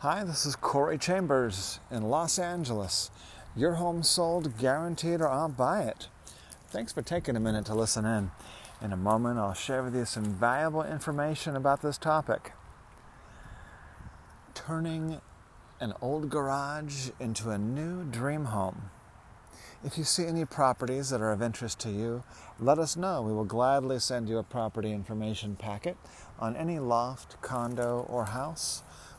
Hi, this is Corey Chambers in Los Angeles. Your home sold, guaranteed, or I'll buy it. Thanks for taking a minute to listen in. In a moment, I'll share with you some valuable information about this topic. Turning an old garage into a new dream home. If you see any properties that are of interest to you, let us know. We will gladly send you a property information packet on any loft, condo, or house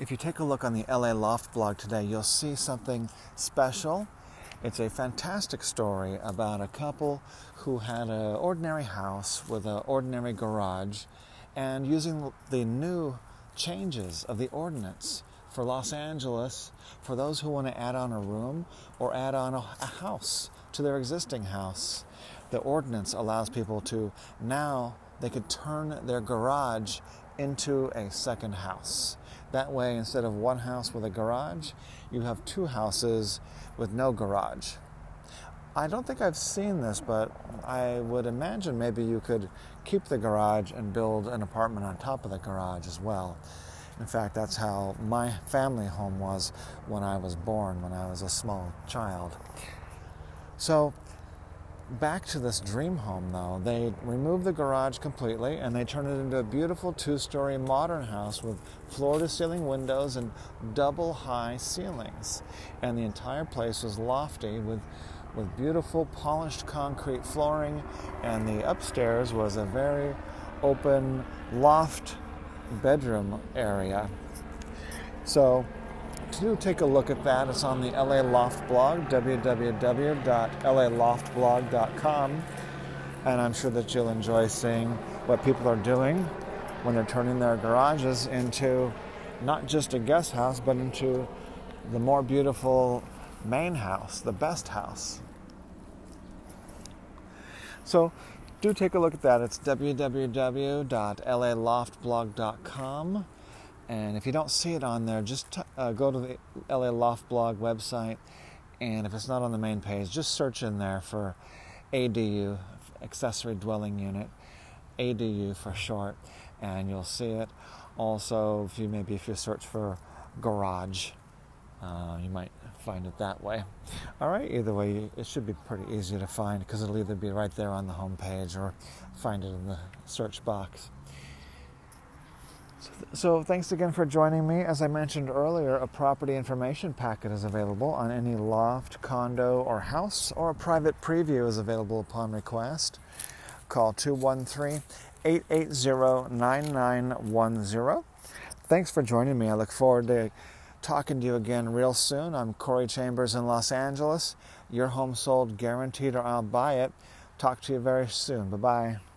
If you take a look on the LA Loft blog today, you'll see something special. It's a fantastic story about a couple who had an ordinary house with an ordinary garage and using the new changes of the ordinance for Los Angeles for those who want to add on a room or add on a, house to their existing house. The ordinance allows people to now they could turn their garage into a second house. That way, instead of one house with a garage, you have two houses with no garage. I don't think I've seen this, but I would imagine maybe you could keep the garage and build an apartment on top of the garage as well. In fact, that's how my family home was when I was born, when I was a small child. So, back to this dream home though, they removed the garage completely and they turned it into a beautiful two story modern house with floor to ceiling windows and double high ceilings. And the entire place was lofty with, with beautiful polished concrete flooring, and the upstairs was a very open loft bedroom area. So do take a look at that. It's on the LA Loft blog, www.laloftblog.com. And I'm sure that you'll enjoy seeing what people are doing when they're turning their garages into not just a guest house, but into the more beautiful main house, the best house. So do take a look at that. It's www.laloftblog.com. And if you don't see it on there, just t- uh, go to the LA Loft blog website. And if it's not on the main page, just search in there for ADU, accessory dwelling unit, ADU for short, and you'll see it. Also, if you maybe if you search for garage, uh, you might find it that way. All right, either way, it should be pretty easy to find because it'll either be right there on the home page or find it in the search box. So, thanks again for joining me. As I mentioned earlier, a property information packet is available on any loft, condo, or house, or a private preview is available upon request. Call 213 880 9910. Thanks for joining me. I look forward to talking to you again real soon. I'm Corey Chambers in Los Angeles. Your home sold guaranteed, or I'll buy it. Talk to you very soon. Bye bye.